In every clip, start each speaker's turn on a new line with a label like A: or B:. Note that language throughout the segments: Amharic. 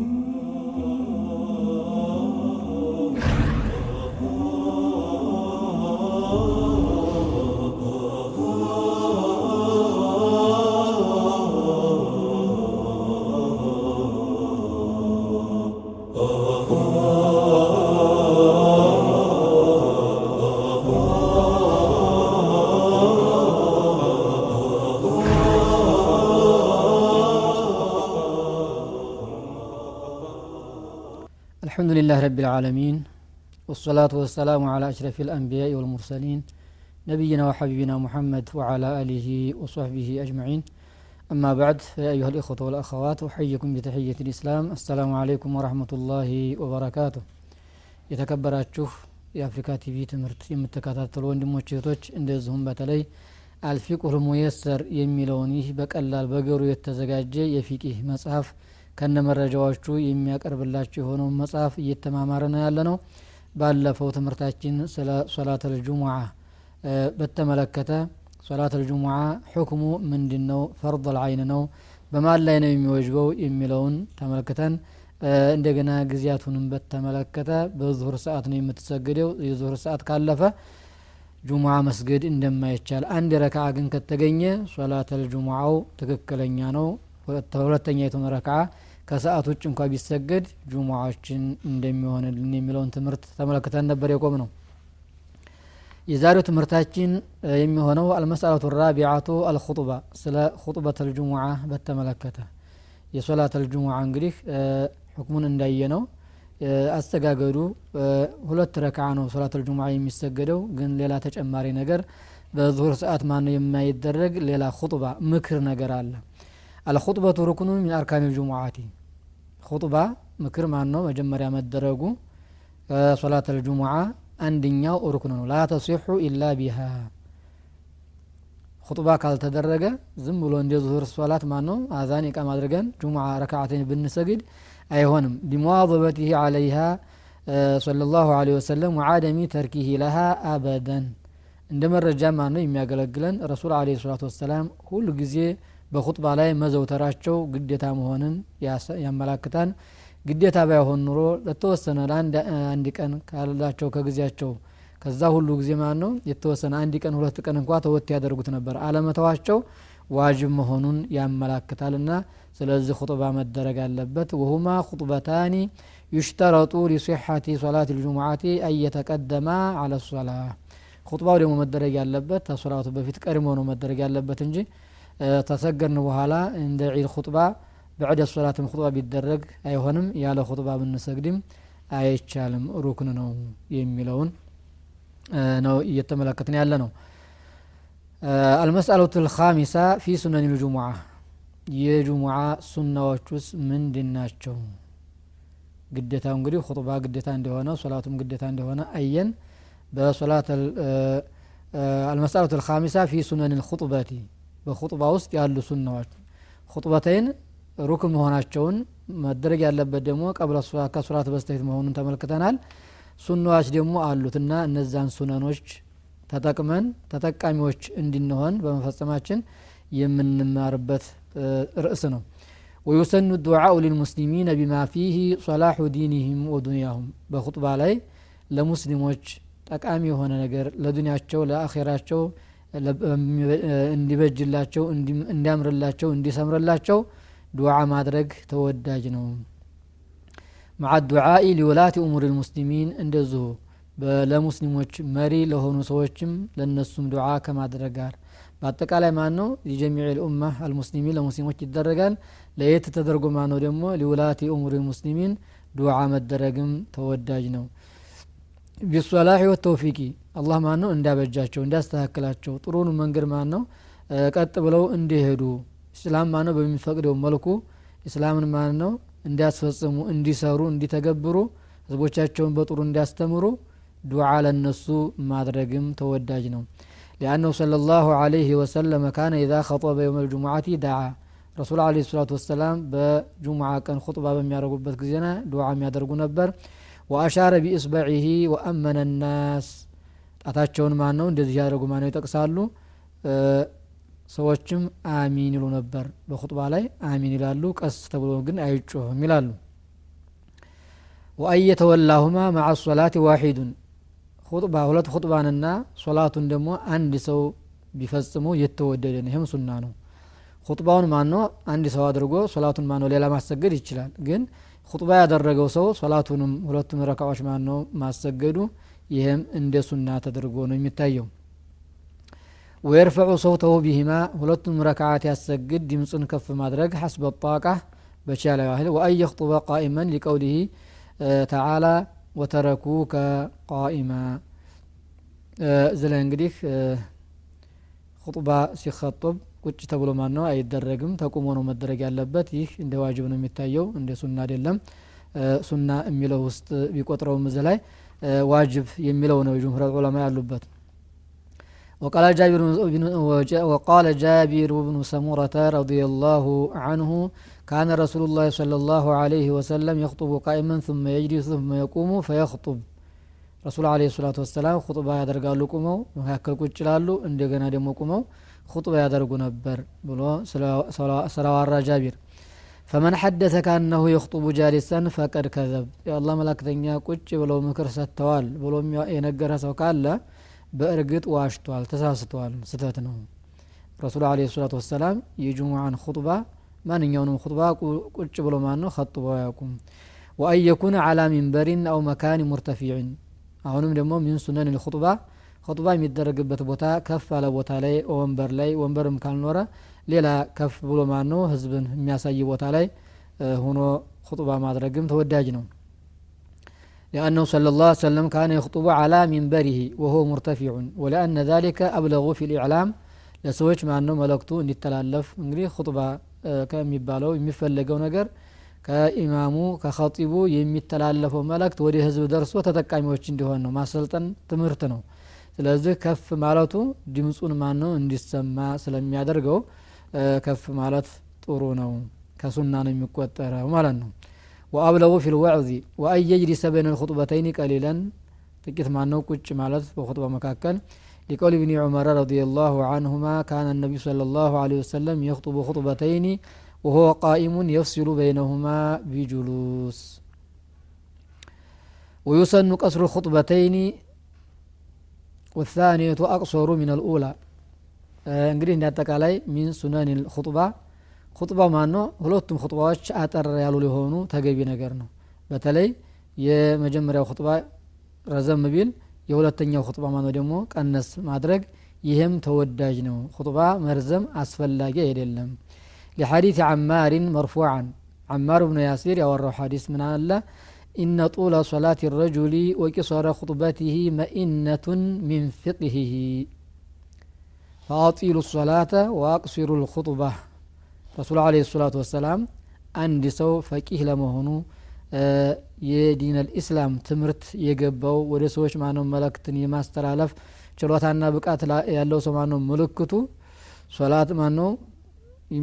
A: Ooh. الحمد لله رب العالمين والصلاة والسلام على أشرف الأنبياء والمرسلين نبينا وحبيبنا محمد وعلى آله وصحبه أجمعين أما بعد فيا أيها الإخوة والأخوات أحييكم بتحية الإسلام السلام عليكم ورحمة الله وبركاته የተከበራችሁ የአፍሪካ ቲቪ ትምህርት የምትከታተሉ ወንድሞች እህቶች እንደዚሁም በተለይ አልፊቁል ሙየሰር የሚለውን ይህ በቀላል በገሩ የተዘጋጀ የፊቂህ መጽሐፍ ከነ መረጃዎቹ የሚያቀርብላችሁ የሆነውን መጽሐፍ እየተማማረ ነው ያለ ነው ባለፈው ትምህርታችን ስለ ሶላተል ጁሙዓ በተመለከተ ሶላተል ጁሙዓ ሕክሙ ምንድን ነው ፈርض አይን ነው። በማን ላይ ነው የሚወጅበው የሚለውን ተመልክተን እንደገና ጊዜያቱንም በተመለከተ በዙሁር ሰዓት ነው የምትሰግደው። የዙሁር ሰዓት ካለፈ ጁሙዓ መስገድ እንደማይቻል አንድ ረክዓ ግን ከተገኘ ሶላተል ጁሙዓው ትክክለኛ ነው። ሁለተኛ የቱን ረክዓ ከሰዓት ውጭ እንኳ ቢሰገድ ጁሙዓችን እንደሚሆንልን የሚለውን ትምህርት ተመለክተን ነበር የቆም ነው የዛሬው ትምህርታችን የሚሆነው አልመስአለቱ ራቢዓቱ አልኹጥባ ስለ ኹጥበት አልጁሙዓ በተመለከተ። የሶላት አልጁሙዓ እንግዲህ ሕክሙን እንዳየ ነው አስተጋገዱ ሁለት ረክዓ ነው ሶላት አልጁሙዓ የሚሰገደው። ግን ሌላ ተጨማሪ ነገር በዙሁር ሰዓት ማነው የማይደረግ? ሌላ ኹጥባ ምክር ነገር አለ። አልኹጥበቱ ሩክኑ ሚን አርካን ልጁሙዓቲ ሁጥባ ምክር ማን ነው መጀመሪያ መደረጉ ከሶላት አልጁሙዓ አንድኛው ሩክን ነው። ላተሲሑ ኢላ ቢሃ። ሁጥባ ካልተደረገ ዝም ብሎ እንደ ዙሁር ሶላት ማን ነው አዛን የቃም አድርገን ጁሙዓ ረክዓተኝ ብንሰግድ አይሆንም። ሊሙዋظበትህ አለይሃ صለ ላሁ ለ ወሰለም ወዓደሚ ተርኪህ ለሃ አበደን። እንደ መረጃ ማን ነው የሚያገለግለን ረሱል አለ ሰላቱ ወሰላም ሁሉ በኹጥባ ላይ መዘውተራቸው ግዴታ መሆንን ያመላክታል። ግዴታ ባይሆን ኑሮ ለተወሰነ ለአንድ ቀን ካላቸው ከጊዜያቸው ከዛ ሁሉ ጊዜ ማለት ነው የተወሰነ አንድ ቀን ሁለት ቀን እንኳ ተወት ያደርጉት ነበር። አለመተዋቸው ዋጅብ መሆኑን ያመላክታልና ስለዚህ ኹጥባ መደረግ አለበት። ወሁማ ኹጥበታኒ ዩሽተረጡ ሊሲሐቲ ሶላት ልጁሙዓቲ አየተቀደማ አለ ሶላ። ኹጥባው ደግሞ መደረግ ያለበት ተሶላቱ በፊት ቀድሞ ነው መደረግ ያለበት እንጂ ተሰገርን በኋላ እንደ ዒድ ኹጥባ በዕደ ሶላትም ኹጥባ ቢደረግ አይሆንም። ያለ ኹጥባ ብንሰግድም አይቻልም። ሩክን ነው የሚለውን ነው እየተመለከትን ያለ ነው። አልመስአለቱ ልካሚሳ ፊ ሱነን ልጁሙዓ የጁሙዓ ሱናዎች ውስጥ ምንድን ናቸው? ግዴታው እንግዲህ ኹጥባ ግዴታ እንደሆነ ሶላቱም ግዴታ እንደሆነ አየን። በሶላት አልመስአለቱ ልካሚሳ ፊ ሱነን ልኹጥበቲ በኹጥባ ውስጥ ያሉ ሱናዎች። ኹጥበተይን ሩክን መሆናቸውን መደረግ ያለበት ደግሞ ቀብለ ከሶላት በስተፊት መሆኑን ተመልክተናል። ሱናዎች ደግሞ አሉትና እነዛን ሱነኖች ተጠቅመን ተጠቃሚዎች እንድንሆን በመፈጸማችን የምንማርበት ርዕስ ነው። ወዩሰኑ ዱዓኡ ሊልሙስሊሚን ቢማ ፊህ ሶላሑ ዲኒህም ወዱንያሁም። በኹጥባ ላይ ለሙስሊሞች ጠቃሚ የሆነ ነገር ለዱንያቸው ለአኼራቸው እንዲበጅላቸው፣ እንዲያምርላቸው፣ እንዲሰምርላቸው ዱዓ ማድረግ ተወዳጅ ነው። መዓ ዱዓኢ ሊወላቲ እሙር ልሙስሊሚን እንደዚሁ ለሙስሊሞች መሪ ለሆኑ ሰዎችም ለነሱም ዱዓ ከማድረግ ጋር በአጠቃላይ ማን ነው የጀሚዕ ልኡማ አልሙስሊሚን ለሙስሊሞች ይደረጋል። ለየት ተደርጎ ማን ነው ደግሞ ሊውላቲ እሙር ልሙስሊሚን ዱዓ መደረግም ተወዳጅ ነው። ቢሶላሒ ወተውፊቂ አላህ ማን ነው እንዳበጃቸው እንዳስተካከላቸው ጥሩን መንገድ ማን ነው ቀጥ ብለው እንዲሄዱ። እስላም ማን ነው በሚፈቅደው መልኩ እስላምን ማን ነው እንዲያስፈጽሙ እንዲሰሩ እንዲተገብሩ ህዝቦቻቸውን በጥሩ እንዲያስተምሩ ዱዓ ለነሱ ማድረግም ተወዳጅ ነው። ሊአነሁ صለ ላሁ አለይህ ወሰለመ ካነ ኢዛ ከጠበ የውም ልጅሙዓቲ ዳዓ። ረሱል አለ ሰላቱ ወሰላም በጁሙዓ ቀን ሁጥባ በሚያደርጉበት ጊዜና ዱዓ የሚያደርጉ ነበር። ወአሻረ ቢእስበዒህ ወአመነ ናስ። ጣታቸውን ማን ነው እንደዚህ ያደረጉ ማን ነው ይጠቅሳሉ ሰዎችም አሚን ይሉ ነበር። በኹጥባ ላይ አሚን ይላሉ። ቀስ ተብሎ ግን አይጮህም ይላሉ። ወአን የተወላሁማ ማዓ ሶላት ዋሒዱን። ኹጥባ ሁለት ኹጥባንና ሶላቱን ደግሞ አንድ ሰው ቢፈጽሙ የተወደደ ነው። ይህም ሱና ነው። ኹጥባውን ማኖ አንድ ሰው አድርጎ ሶላቱን ማኖ ሌላ ማሰገድ ይችላል። ግን ኹጥባ ያደረገው ሰው ሶላቱንም ሁለቱም ረካዎች ማኖ ማሰገዱ ይህም እንደ ሱና ተደርጎ ነው የሚታየው። ወየርፈዑ ሰውተሁ ቢሂማ ሁለቱም ረክዓት ያሰግድ ድምፁን ከፍ ማድረግ ሐስበ ጣቃ በቻለ ያህል ወአን ቃኢመን ሊቀውሊህ ተዓላ ወተረኩከ ቃኢማ። ላይ እንግዲህ ኹጥባ ሲኸጡብ ቁጭ ተብሎ ማን ነው አይደረግም። ተቁሞ ነው መደረግ ያለበት። ይህ እንደ ዋጅብ ነው የሚታየው እንደ ሱና አይደለም። ሱና የሚለው ውስጥ ቢቆጥረውም እዚ ላይ ዋጅብ የሚለው ነው የጅምሁር ዑለማ ያሉበት وقال جابر بن وقال جابر بن سمرة رضي الله عنه كان رسول الله صلى الله عليه وسلم يخطب قائما ثم يجلس ثم يقوم فيخطب ረሱል አለ ሰላቱ ወሰላም ኹጥባ ያደርጋሉ ቁመው መካከል ቁጭ ላሉ እንደገና ደግሞ ቁመው ኹጥባ ያደርጉ ነበር ብሎ ስለዋራ ጃቢር ፈመን ሐደተ ካነሁ የኽጡቡ ጃሊሰን ፈቀድ ከዘብ የአላህ መላክተኛ ቁጭ ብለው ምክር ሰጥተዋል ብሎ የነገረ ሰው ካለ በእርግጥ ዋሽቷል ተሳስተዋል ስተት ነው። ረሱል አለ ሰላቱ ወሰላም የጁሙዓን ኹጥባ ማንኛውንም ኹጥባ ቁጭ ብሎ ማን ነው ከጥበው አያውቁም። ወአን የኩነ አላ ሚንበሪን አው መካን ሙርተፊዕን አሁንም ደግሞ ሚን ሱነን ልኹጥባ። ኹጥባ የሚደረግበት ቦታ ከፍ ያለ ቦታ ላይ ወንበር ላይ ወንበርም ካልኖረ ሌላ ከፍ ብሎ ማን ነው ህዝብን የሚያሳይ ቦታ ላይ ሆኖ ኹጥባ ማድረግም ተወዳጅ ነው لأنه صلى الله عليه وسلم كان يخطب على منبره وهو مرتفع ولأن ذلك أبلغ في الإعلام ለሰዎች ማነው መልእክቱ እንዲተላለፍ እንግዲህ ኹጥባ ከሚባለው የሚፈለገው ነገር ከኢማሙ ከኸጢቡ የሚተላለፈው መልእክት ወደ ህዝብ ደርሶ ተጠቃሚዎች እንዲሆን ነው ማሰልጠን ትምህርት ነው ስለዚህ ከፍ ማለቱ ድምፁን ማን ነው እንዲሰማ ስለሚያደርገው ከፍ ማለት ጥሩ ነው ከሱና ነው የሚቆጠረው ማለት ነው ወአብለጉ ፊ ልወዕዚ ወአን የጅሊሰ በይነ ልኹጥበተይን ቀሊለን ጥቂት ማነው ቁጭ ማለት በኹጥባ መካከል لقول ابن عمر رضي الله عنهما كان النبي صلى الله عليه وسلم يخطب خطبتين وهو قائم يفصل بينهما بجلوس ويسن قصر الخطبتين والثانية أقصر من الأولى እንግዲህ እንደ አጠቃላይ ሚን ሱነን ኹጥባ ኹጥባ ማን ነው ሁለቱም ኹጥባዎች አጠር ያሉ ሊሆኑ ተገቢ ነገር ነው በተለይ የመጀመሪያው ኹጥባ ረዘም ቢል የሁለተኛው ኹጥባ ማነው ደግሞ ቀነስ ማድረግ ይህም ተወዳጅ ነው ኹጥባ መርዘም አስፈላጊ አይደለም لحديث عمار مرفوعا عمار بن ياسير يورى حديث من الله إن طول صلاة الرجل وقصر خطبته مئنة من فقهه ፈአጢሉ ሶላተ ወአቅሲሩ ልኹጥባ ረሱሉ አለ ሰላቱ ወሰላም አንድ ሰው ፈቂህ ለመሆኑ የዲን ልኢስላም ትምህርት የገባው ወደ ሰዎች ማነው መለክትን የማስተላለፍ ችሎታና ብቃት ያለው ሰው ማነው ምልክቱ? ሶላት ማነው?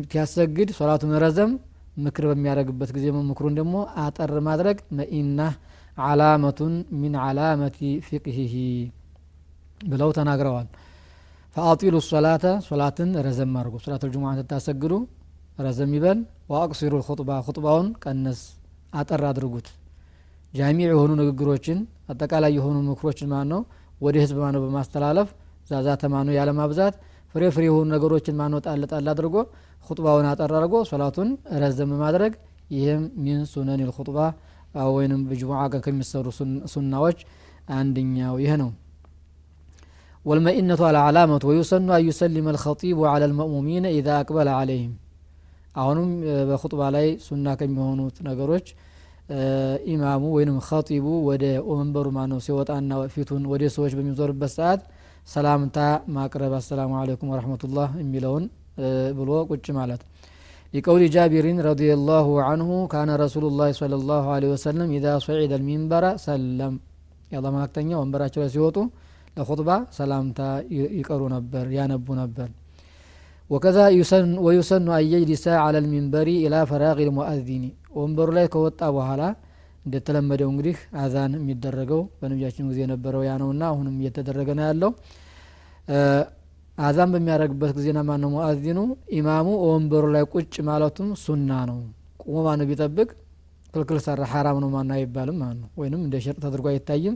A: ሲያሰግድ ሶላቱን ረዘም ምክር በሚያደረግበት ጊዜ ምክሩን ደግሞ አጠር ማድረግ መኢና አላመቱን ሚን አላመቲ ፊቅሂሂ ብለው ተናግረዋል። ፈአጢሉ ሶላተ ሶላትን ረዘም አድርጉ። ሶላት ልጅሙዓ ስታሰግዱ ረዘም ይበል። ወአቅሲሩ ልኹጥባ ኹጥባውን ቀነስ አጠር አድርጉት። ጃሚዕ የሆኑ ንግግሮችን አጠቃላይ የሆኑ ምክሮችን ማን ነው ወደ ህዝብ ማነው በማስተላለፍ ዛዛተ ማነው ያለማብዛት ፍሬ ፍሬ የሆኑ ነገሮችን ማነው ጣል ጣል አድርጎ ኹጥባውን አጠር አድርጎ ሶላቱን ረዘም ማድረግ። ይህም ሚን ሱነን ልኹጥባ ወይንም በጅሙዓ ቀን ከሚሰሩ ሱናዎች አንደኛው ይህ ነው ወልመኢነቱ አልዓላመቱ ወዩሰኑ አዩሰሊመ አልኸጢቡ አላ ልመእሙሚነ ኢዛ አቅበለ አለይህም አሁንም በኹጥባ ላይ ሱና ከሚሆኑት ነገሮች ኢማሙ ወይም ኸጢቡ ወደ መንበሩ ማነው ሲወጣና ፊቱን ወደ ሰዎች በሚዞርበት ሰዓት ሰላምታ ማቅረብ አሰላሙ አለይኩም ወረሕመቱላህ የሚለውን ብሎ ቁጭ ማለት። ሊቀውሊ ጃቢሪን ረዲየላሁ አንሁ ካነ ረሱሉላህ ሰለላሁ ዐለይሂ ወሰለም ኢዛ ሰዒደ አልሚንበረ ሰለም። የአላ መላክተኛ ወንበራቸው ላይ ሲወጡ ለኹጥባ ሰላምታ ይቀሩ ነበር ያነቡ ነበር። ወከዛ ወዩሰኑ አየጅሊሳ አለ ልሚንበሪ ኢላ ፈራቅ ልሙአዚኒ። ወንበሩ ላይ ከወጣ በኋላ እንደተለመደው እንግዲህ አዛን የሚደረገው በነቢያችን ጊዜ የነበረው ያ ነውና አሁንም እየተደረገ ነው ያለው። አዛን በሚያደረግበት ጊዜና ማን ነው ሙአዚኑ? ኢማሙ ወንበሩ ላይ ቁጭ ማለቱም ሱና ነው። ቁሞ ማነው ቢጠብቅ ክልክል ሰራ ሀራም ነው ማና አይባልም ማለት ነው። ወይንም እንደ ሽርጥ ተደርጎ አይታይም።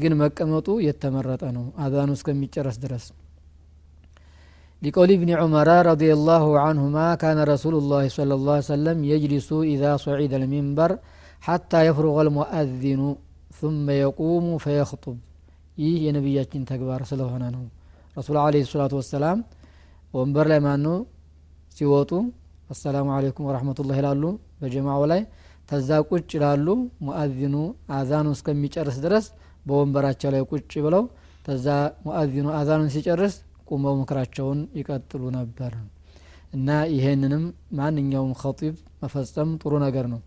A: ግን መቀመጡ የተመረጠ ነው አዛኑ እስከሚጨረስ ድረስ لقول ابن عمر رضي الله عنهما كان رسول الله صلى الله عليه وسلم يجلس إذا صعد المنبر حتى يفرغ المؤذن ثم يقوم فيخطب ይህ የነቢያችን ተግባር ስለሆነ ነው ረሱል አለ ሰላቱ ወሰላም ወንበር ላይ ማኑ ሲወጡ አሰላሙ አለይኩም ወረህመቱላህ ይላሉ በጀማው ላይ ተዛ ቁጭ ይላሉ ሙአዚኑ አዛኑ እስከሚጨርስ ድረስ በወንበራቸው ላይ ቁጭ ብለው ተዛ ሙአዚኑ አዛኑን ሲጨርስ ቁመው ምክራቸውን ይቀጥሉ ነበር። እና ይሄንንም ማንኛውም ኸጢብ መፈጸም ጥሩ ነገር ነው።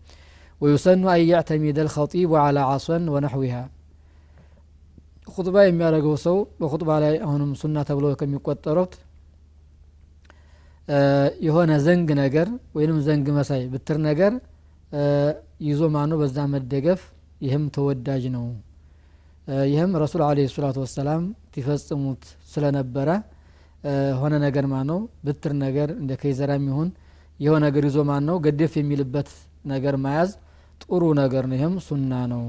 A: ወዩሰኑ አን ያዕተሚደ ልኸጢቡ አላ ዓሶን ወነሕዊሃ ኹጥባ የሚያደርገው ሰው በኹጥባ ላይ አሁንም ሱና ተብሎ ከሚቆጠሩት የሆነ ዘንግ ነገር ወይንም ዘንግ መሳይ ብትር ነገር ይዞ ማኑ በዛ መደገፍ ይህም ተወዳጅ ነው ይህም ረሱል አለ ሰላቱ ወሰላም ትፈጽሙት ስለነበረ ሆነ ነገር ማ ነው ብትር ነገር እንደ ከይዘራም ይሁን የሆነ ነገር ይዞ ማን ነው ገደፍ የሚልበት ነገር መያዝ ጥሩ ነገር ነው። ይህም ሱና ነው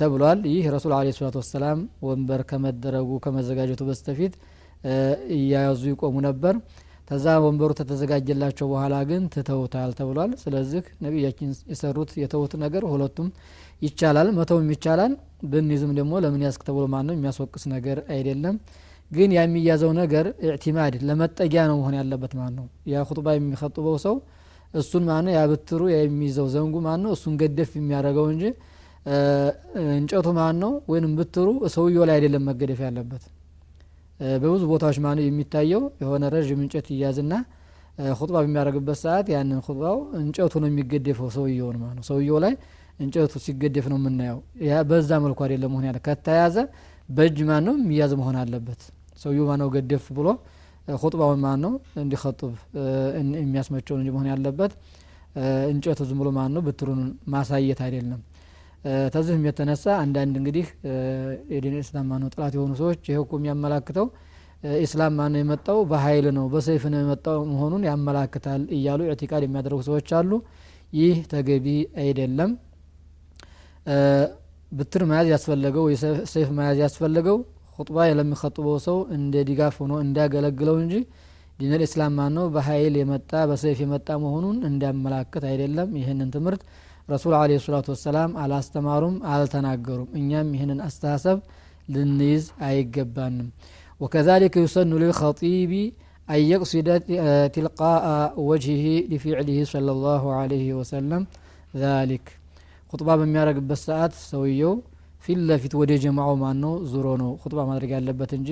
A: ተብሏል። ይህ ረሱል አለ ሰላቱ ወሰላም ወንበር ከመደረጉ ከመዘጋጀቱ በስተፊት እያያዙ ይቆሙ ነበር ተዛ ወንበሩ ተተዘጋጀላቸው በኋላ ግን ትተውታል ተብሏል። ስለዚህ ነቢያችን የሰሩት የተውት ነገር ሁለቱም ይቻላል መተውም ይቻላል። ብንይዝም ደግሞ ለምን ያስክ ተብሎ ማን ነው የሚያስወቅስ ነገር አይደለም። ግን የሚያዘው ነገር ኢዕቲማድ ለመጠጊያ ነው መሆን ያለበት ማለት ነው። ያ ሁጥባ የሚኸጥበው ሰው እሱን ማነው? ያብትሩ የሚይዘው ዘንጉ ማን ነው እሱን ገደፍ የሚያደርገው እንጂ እንጨቱ ማን ነው ወይንም ብትሩ ሰውየው ላይ አይደለም መገደፍ ያለበት በብዙ ቦታዎች ማን የሚታየው። የሆነ ረዥም እንጨት ይያዝና ሁጥባ በሚያደርግበት ሰዓት ያንን ሁጥባው እንጨቱ ነው የሚገደፈው ሰውየውን ማለት ነው። ሰውየው ላይ እንጨቱ ሲገደፍ ነው የምናየው። በዛ መልኩ አይደለም መሆን ያለ ከተያዘ በእጅ ማን ነው የሚያዝ መሆን አለበት። ሰውየው ማነው ገደፍ ብሎ ሁጥባውን ማን ነው እንዲኸጡብ የሚያስመቸውን እንጂ መሆን ያለበት። እንጨቱ ዝም ብሎ ማን ነው ብትሩን ማሳየት አይደለም ተዚህም የተነሳ አንዳንድ እንግዲህ የዲን እስላም ማነው ጥላት የሆኑ ሰዎች ይህ እኮ የሚያመላክተው ኢስላም ማነው የመጣው በሀይል ነው በሰይፍ ነው የመጣው መሆኑን ያመላክታል እያሉ ኢዕቲቃድ የሚያደርጉ ሰዎች አሉ። ይህ ተገቢ አይደለም። ብትር መያዝ ያስፈለገው ሰይፍ መያዝ ያስፈለገው ሁጥባ ለሚኸጥበው ሰው እንደ ድጋፍ ሆኖ እንዲያገለግለው እንጂ ዲነል ኢስላም ማን ነው በሀይል የመጣ በሰይፍ የመጣ መሆኑን እንዲያመላክት አይደለም ይህንን ትምህርት ረሱል አለ ሰላቱ ወሰላም አላስተማሩም አልተናገሩም እኛም ይህንን አስተሳሰብ ልንይዝ አይገባንም وكذلك يسن للخطيب أن يقصد تلقاء وجهه لفعله صلى الله عليه وسلم ذلك خطبة በሚያደርግበት ሰዓት ሰውየው ፊት ለፊት ወደ ጀማዓው ማን ነው ዙሮ ነው ሁጥባ ማድረግ ያለበት እንጂ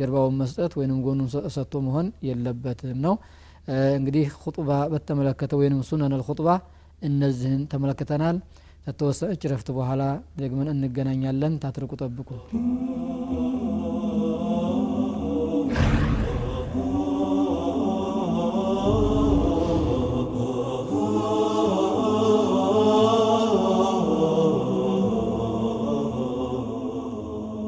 A: ጀርባውን መስጠት ወይንም ጎኑን ሰጥቶ መሆን የለበትም ነው። እንግዲህ ሁጥባ በተመለከተ ወይንም ሱነን ልሁጥባ እነዚህን ተመለክተናል። ከተወሰነች ረፍት በኋላ ደግመን እንገናኛለን። ታትርቁ ጠብቁ